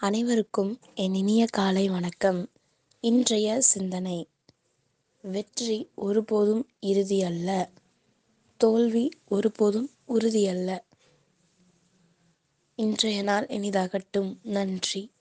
அனைவருக்கும் என் இனிய காலை வணக்கம். இன்றைய சிந்தனை. வெற்றி ஒருபோதும் இறுதி அல்ல. தோல்வி ஒருபோதும் உறுதி அல்ல. இன்றைய நாள் இனிதாகட்டும். நன்றி.